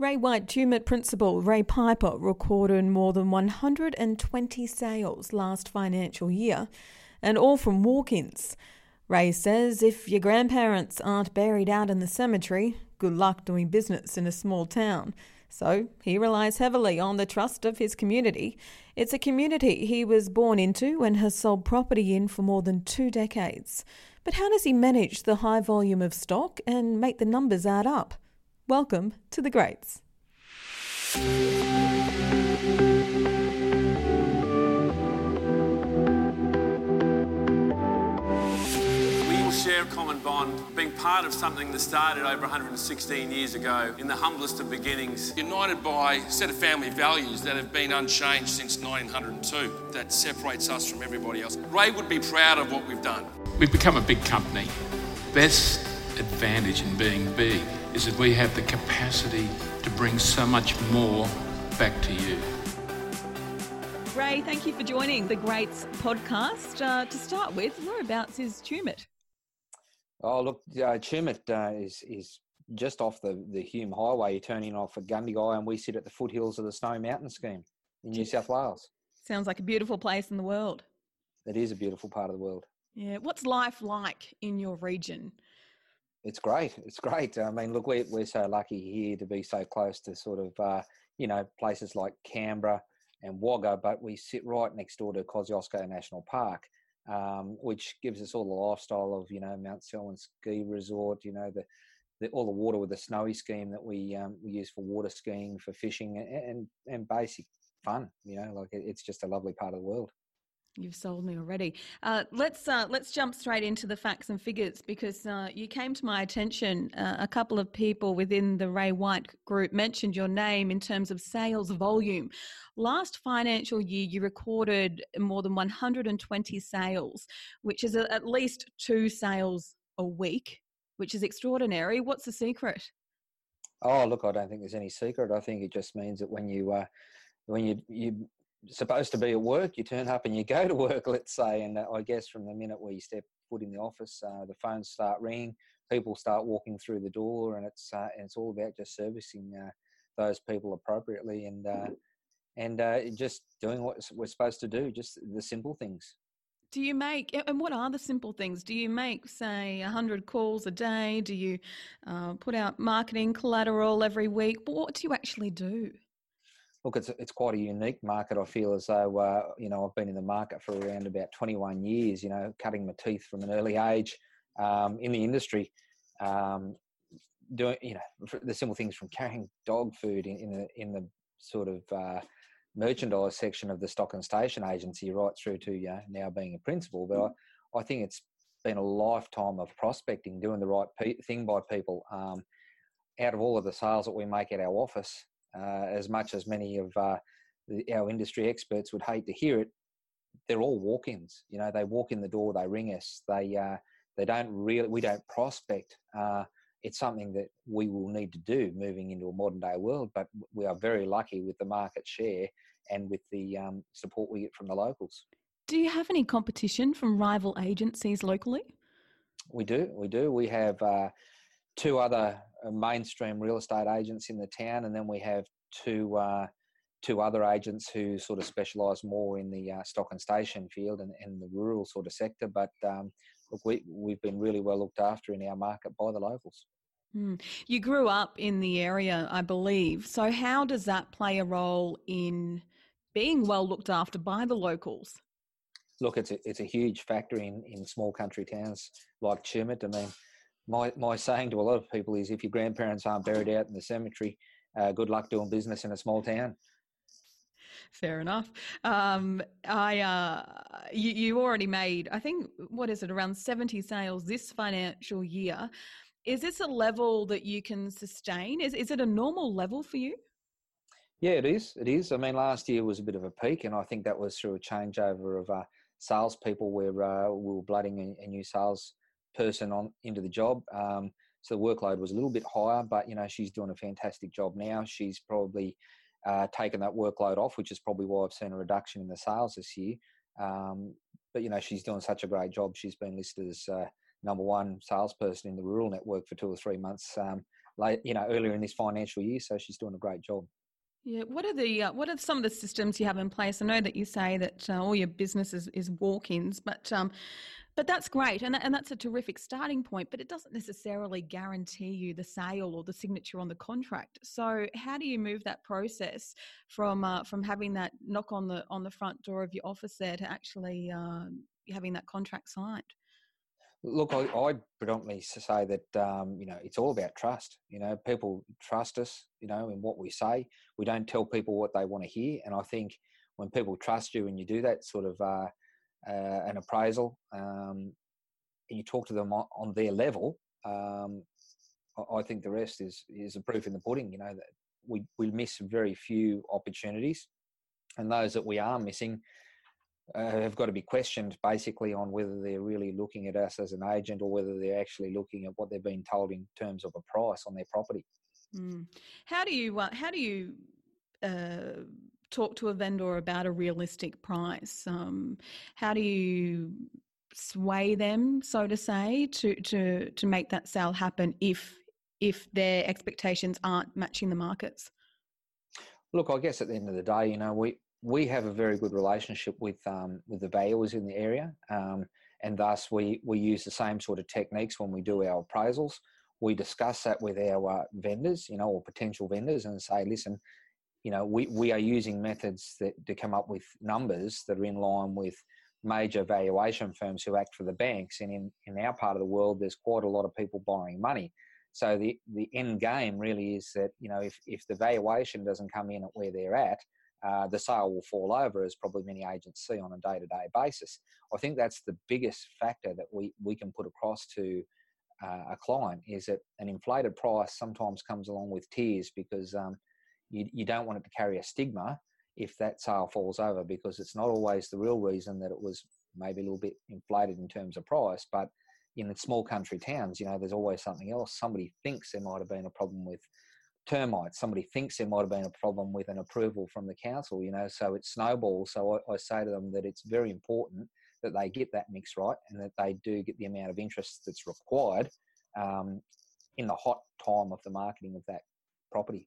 Ray White Tumut principal Ray Piper recorded more than 120 sales last financial year, and all from walk ins. Ray says if your grandparents aren't buried out in the cemetery, good luck doing business in a small town. So he relies heavily on the trust of his community. It's a community he was born into and has sold property in for more than two decades. But how does he manage the high volume of stock and make the numbers add up? Welcome to the Greats. We will share a common bond, being part of something that started over 116 years ago in the humblest of beginnings. United by a set of family values that have been unchanged since 1902, that separates us from everybody else. Ray would be proud of what we've done. We've become a big company. Best advantage in being big is that we have the capacity to bring so much more back to you. Ray, thank you for joining the Greats podcast. Uh, to start with, whereabouts is Tumut? Oh, look, uh, Tumut uh, is is just off the, the Hume Highway. You're turning off at Gundagai, and we sit at the foothills of the Snowy Mountain Scheme in New South Wales. Sounds like a beautiful place in the world. It is a beautiful part of the world. Yeah. What's life like in your region? It's great. It's great. I mean, look, we're, we're so lucky here to be so close to sort of, uh, you know, places like Canberra and Wagga, but we sit right next door to Kosciuszko National Park, um, which gives us all the lifestyle of, you know, Mount Selwyn Ski Resort, you know, the, the all the water with the snowy scheme that we um, we use for water skiing, for fishing, and, and, and basic fun. You know, like it, it's just a lovely part of the world. You've sold me already. Uh, let's uh, let's jump straight into the facts and figures because uh, you came to my attention. Uh, a couple of people within the Ray White group mentioned your name in terms of sales volume. Last financial year, you recorded more than 120 sales, which is a, at least two sales a week, which is extraordinary. What's the secret? Oh, look, I don't think there's any secret. I think it just means that when you uh, when you you supposed to be at work, you turn up and you go to work, let's say. And uh, I guess from the minute where you step foot in the office, uh, the phones start ringing, people start walking through the door, and it's uh, and it's all about just servicing uh, those people appropriately and uh, and uh, just doing what we're supposed to do, just the simple things. Do you make, and what are the simple things? Do you make, say, 100 calls a day? Do you put out marketing collateral every week? But what do you actually do? Look, it's it's quite a unique market. I feel as though uh, you know I've been in the market for around about 21 years. You know, cutting my teeth from an early age um, in the industry, um, doing you know the simple things from carrying dog food in, in the in the sort of uh, merchandise section of the stock and station agency, right through to you know, now being a principal. But I, I think it's been a lifetime of prospecting, doing the right pe- thing by people. Um, out of all of the sales that we make at our office, uh, as much as many of uh, the, our industry experts would hate to hear it, they're all walk-ins. You know, they walk in the door, they ring us. They uh, they don't really. We don't prospect. Uh, it's something that we will need to do moving into a modern day world. But we are very lucky with the market share and with the um, support we get from the locals. Do you have any competition from rival agencies locally? We do. We do. We have uh, two other uh, mainstream real estate agents in the town, and then we have two uh, two other agents who sort of specialise more in the uh, stock and station field and, and the rural sort of sector. But um, look, we we've been really well looked after in our market by the locals. Mm. You grew up in the area, I believe. So how does that play a role in being well looked after by the locals? Look, it's a, it's a huge factor in, in small country towns like Tumut. I mean, my my saying to a lot of people is if your grandparents aren't buried out in the cemetery, uh, good luck doing business in a small town. Fair enough. Um, I uh, you, you already made I think what is it around seventy sales this financial year. Is this a level that you can sustain? Is is it a normal level for you? Yeah, it is. It is. I mean, last year was a bit of a peak, and I think that was through a changeover of uh, salespeople where uh, we were blooding a, a new sales person on into the job. Um, so the workload was a little bit higher, but you know she's doing a fantastic job now. She's probably uh, taken that workload off, which is probably why I've seen a reduction in the sales this year. Um, but you know she's doing such a great job. She's been listed as uh, number one salesperson in the rural network for two or three months um, late, you know, earlier in this financial year. So she's doing a great job. Yeah, what are the uh, what are some of the systems you have in place? I know that you say that uh, all your business is, is walk-ins, but um, but that's great, and that, and that's a terrific starting point. But it doesn't necessarily guarantee you the sale or the signature on the contract. So how do you move that process from uh, from having that knock on the on the front door of your office there to actually uh, having that contract signed? Look, I, I predominantly say that um, you know it's all about trust. You know, people trust us. You know, in what we say. We don't tell people what they want to hear, and I think when people trust you and you do that sort of uh, uh, an appraisal, um, and you talk to them on, their level, um, I, think the rest is is a proof in the pudding. You know that we we miss very few opportunities, and those that we are missing uh, have got to be questioned basically on whether they're really looking at us as an agent or whether they're actually looking at what they've been told in terms of a price on their property. Mm. How do you how do you uh, talk to a vendor about a realistic price? Um, how do you sway them, so to say, to to to make that sale happen if if their expectations aren't matching the markets? Look, I guess at the end of the day, you know, we we have a very good relationship with um, with the valuers in the area, um, and thus we we use the same sort of techniques when we do our appraisals. We discuss that with our uh, vendors, you know, or potential vendors, and say, listen, you know, we, we are using methods that to come up with numbers that are in line with major valuation firms who act for the banks. And in, in our part of the world, there's quite a lot of people borrowing money. So the, the end game really is that, you know, if, if the valuation doesn't come in at where they're at, uh, the sale will fall over, as probably many agents see on a day to day basis. I think that's the biggest factor that we, we can put across to uh, a client is that an inflated price sometimes comes along with tears because um, you, you don't want it to carry a stigma if that sale falls over because it's not always the real reason that it was maybe a little bit inflated in terms of price, but in small country towns, you know, there's always something else. Somebody thinks there might have been a problem with termites. Somebody thinks there might have been a problem with an approval from the council, you know, so it snowballs. So I, I, say to them that it's very important that they get that mix right and that they do get the amount of interest that's required um, in the hot time of the marketing of that property.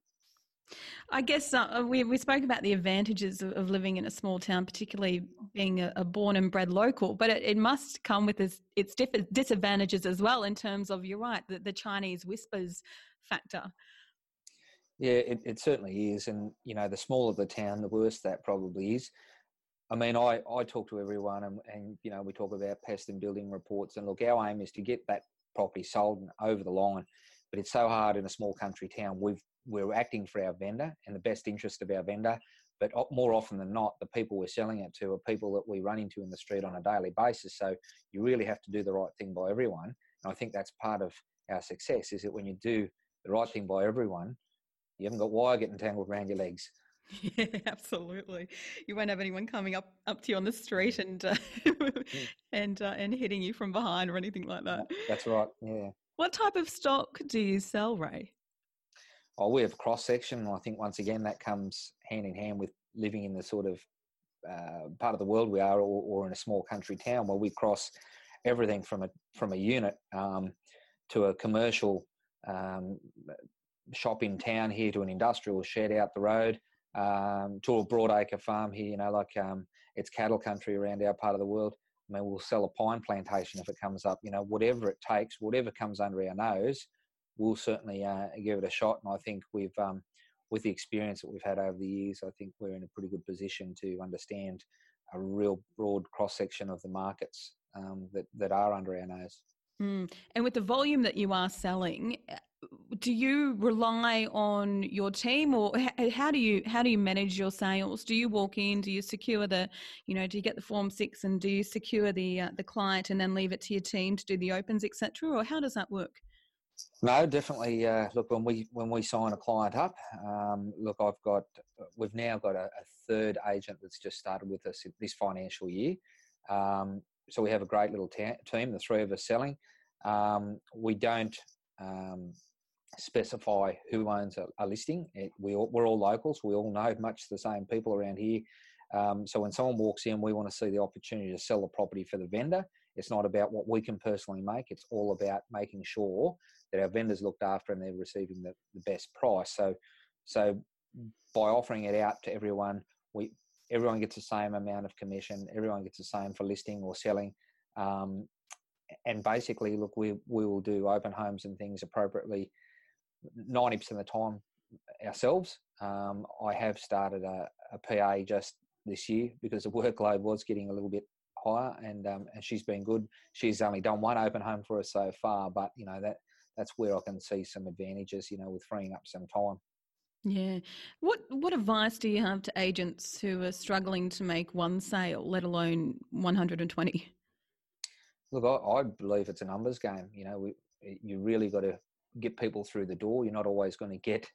I guess uh, we, we spoke about the advantages of, of, living in a small town, particularly being a, a born and bred local, but it, it must come with its, its disadvantages as well in terms of, you're right, the, the Chinese whispers factor. Yeah, it, it certainly is. And, you know, the smaller the town, the worse that probably is. I mean, I, I talk to everyone and, and, you know, we talk about pest and building reports. And look, our aim is to get that property sold and over the line. But it's so hard in a small country town. We've, we're acting for our vendor and the best interest of our vendor. But more often than not, the people we're selling it to are people that we run into in the street on a daily basis. So you really have to do the right thing by everyone. And I think that's part of our success is that when you do the right thing by everyone, you haven't got wire getting tangled around your legs. Yeah, absolutely. You won't have anyone coming up up to you on the street and uh, and uh, and hitting you from behind or anything like that. That's right. Yeah. What type of stock do you sell, Ray? Oh, we have cross section. I think once again that comes hand in hand with living in the sort of uh, part of the world we are, or, or, in a small country town where we cross everything from a from a unit um, to a commercial um, shop in town here to an industrial shed out the road um, to a broadacre farm here. You know, like um, it's cattle country around our part of the world. I mean, we'll sell a pine plantation if it comes up. You know, whatever it takes, whatever comes under our nose, we'll certainly uh, give it a shot. And I think we've, um, with the experience that we've had over the years, I think we're in a pretty good position to understand a real broad cross section of the markets um, that that are under our nose. Mm. And with the volume that you are selling, do you rely on your team or how do you how do you manage your sales do you walk in do you secure the you know do you get the form 6 and do you secure the uh, the client and then leave it to your team to do the opens etc or how does that work no definitely uh, look when we when we sign a client up um, look i've got we've now got a, a, third agent that's just started with us this financial year um, so we have a great little ta- team the three of us selling um, we don't um, specify who owns a, a listing. It, we all, we're all locals. We all know much the same people around here. Um, so when someone walks in, we want to see the opportunity to sell the property for the vendor. It's not about what we can personally make. It's all about making sure that our vendors looked after and they're receiving the, the best price. So, so by offering it out to everyone, we everyone gets the same amount of commission. Everyone gets the same for listing or selling. Um, and basically, look, we we will do open homes and things appropriately. Ninety percent of the time ourselves. Um, I have started a, a, PA just this year because the workload was getting a little bit higher, and um, and she's been good. She's only done one open home for us so far, but you know that that's where I can see some advantages. You know, with freeing up some time. Yeah. What what advice do you have to agents who are struggling to make one sale, let alone 120? Look, I, I believe it's a numbers game. You know, we, you really got to get people through the door. You're not always going to get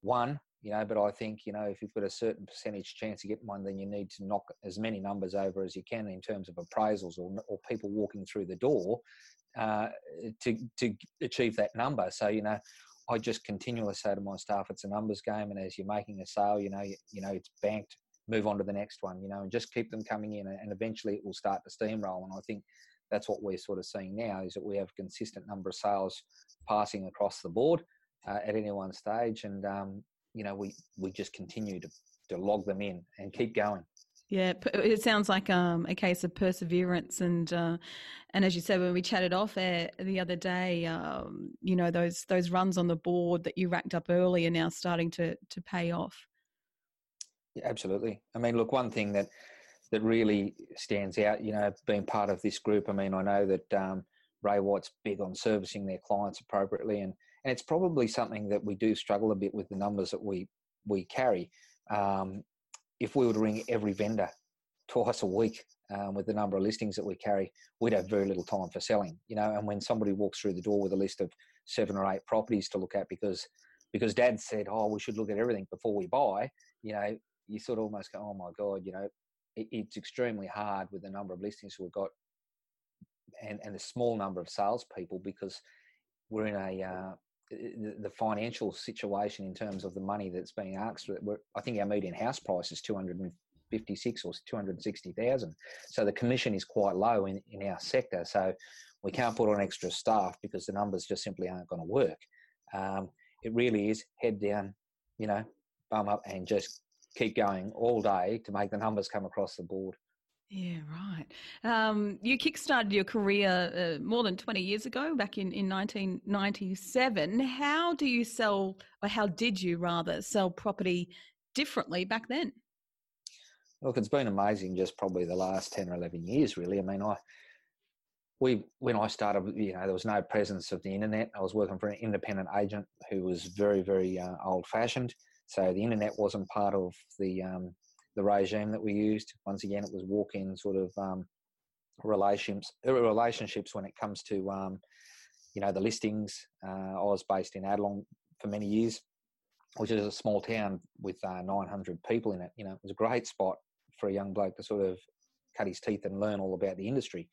one, you know, but I think, you know, if you've got a certain percentage chance of getting one, then you need to knock as many numbers over as you can in terms of appraisals or, or people walking through the door uh, to, to achieve that number. So, you know, I just continually say to my staff, it's a numbers game. And as you're making a sale, you know, you, you know, it's banked, move on to the next one, you know, and just keep them coming in and eventually it will start to steamroll. And I think that's what we're sort of seeing now is that we have a consistent number of sales passing across the board uh, at any one stage, and um, you know we we just continue to to log them in and keep going. Yeah, it sounds like um, a case of perseverance, and uh, and as you said when we chatted off air the other day, um, you know those those runs on the board that you racked up early are now starting to to pay off. Yeah, absolutely. I mean, look, one thing that that really stands out, you know, being part of this group. I mean, I know that um, Ray White's big on servicing their clients appropriately, and and it's probably something that we do struggle a bit with the numbers that we we carry. Um, if we were to ring every vendor twice a week um, with the number of listings that we carry, we'd have very little time for selling. You know, and when somebody walks through the door with a list of seven or eight properties to look at because because Dad said, "Oh, we should look at everything before we buy," you know, you sort of almost go, "Oh my God," you know, it, it's extremely hard with the number of listings we've got and and the small number of salespeople because we're in a uh, the, financial situation in terms of the money that's being asked. For I think our median house price is two hundred and fifty six or two hundred sixty thousand. So the commission is quite low in, in our sector. So we can't put on extra staff because the numbers just simply aren't going to work. Um, it really is head down, you know, bum up and just keep going all day to make the numbers come across the board. Yeah, right. Um, you kickstarted your career uh, more than 20 years ago, back in, in 1997. How do you sell, or how did you rather, sell property differently back then? Look, it's been amazing just probably the last 10 or 11 years, really. I mean, I, we, when I started, you know, there was no presence of the internet. I was working for an independent agent who was very, very uh, old fashioned. So the internet wasn't part of the, um, the regime that we used. Once again, it was walk-in sort of um, relationships. Uh, relationships when it comes to um, you know the listings. Uh, I was based in Adelong for many years, which is a small town with uh, 900 people in it. You know, it was a great spot for a young bloke to sort of cut his teeth and learn all about the industry.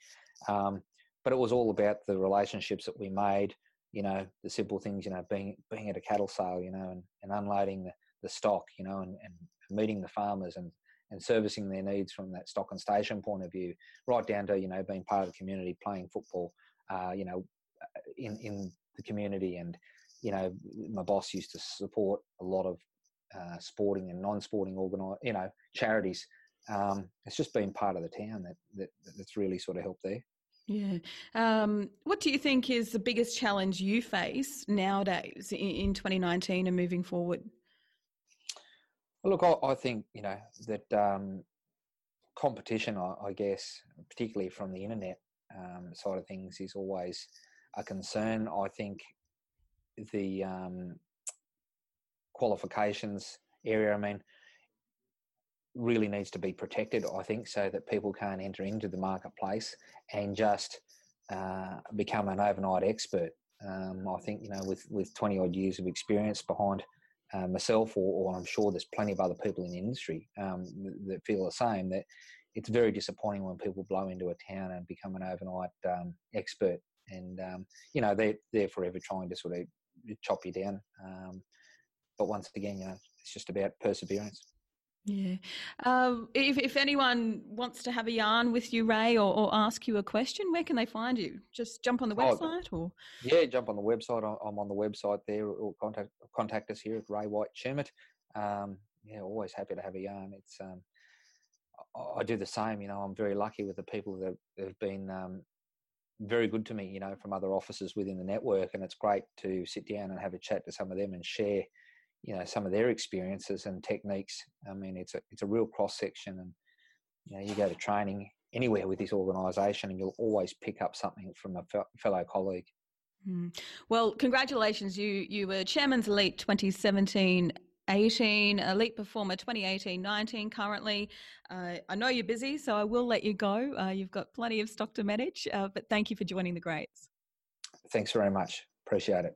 Um, but it was all about the relationships that we made. You know, the simple things. You know, being being at a cattle sale. You know, and, and unloading the, the stock. You know, and, and meeting the farmers and and servicing their needs from that stock and station point of view, right down to you know being part of the community, playing football, uh, you know, in in the community, and you know, my boss used to support a lot of uh, sporting and non-sporting organi- you know, charities. Um, it's just been part of the town that, that that's really sort of helped there. Yeah. Um, what do you think is the biggest challenge you face nowadays in, in 2019 and moving forward? Look, I, I think you know that um, competition. I, I, guess, particularly from the internet um, side of things, is always a concern. I think the um, qualifications area. I mean, really needs to be protected. I think so that people can't enter into the marketplace and just uh, become an overnight expert. Um, I think you know, with with twenty odd years of experience behind uh, myself, or, or, I'm sure there's plenty of other people in the industry um, that feel the same. That it's very disappointing when people blow into a town and become an overnight um, expert, and um, you know they're they're forever trying to sort of chop you down. Um, but once again, you know, it's just about perseverance. Yeah. Uh, if, if anyone wants to have a yarn with you, Ray, or, or, ask you a question, where can they find you? Just jump on the oh, website, or yeah, jump on the website. I'm on the website there, or contact contact us here at Ray White Tumut. Um, yeah, always happy to have a yarn. It's um, I do the same. You know, I'm very lucky with the people that have been um, very good to me. You know, from other offices within the network, and it's great to sit down and have a chat to some of them and share you know some of their experiences and techniques. I mean, it's a it's a real cross section, and you know, you go to training anywhere with this organisation, and you'll always pick up something from a fellow colleague. Mm. Well, congratulations! You you were Chairman's Elite 2017 18, Elite Performer 2018 19 currently. Uh, I know you're busy, so I will let you go. Uh, you've got plenty of stock to manage, uh, but thank you for joining the greats. Thanks very much. Appreciate it.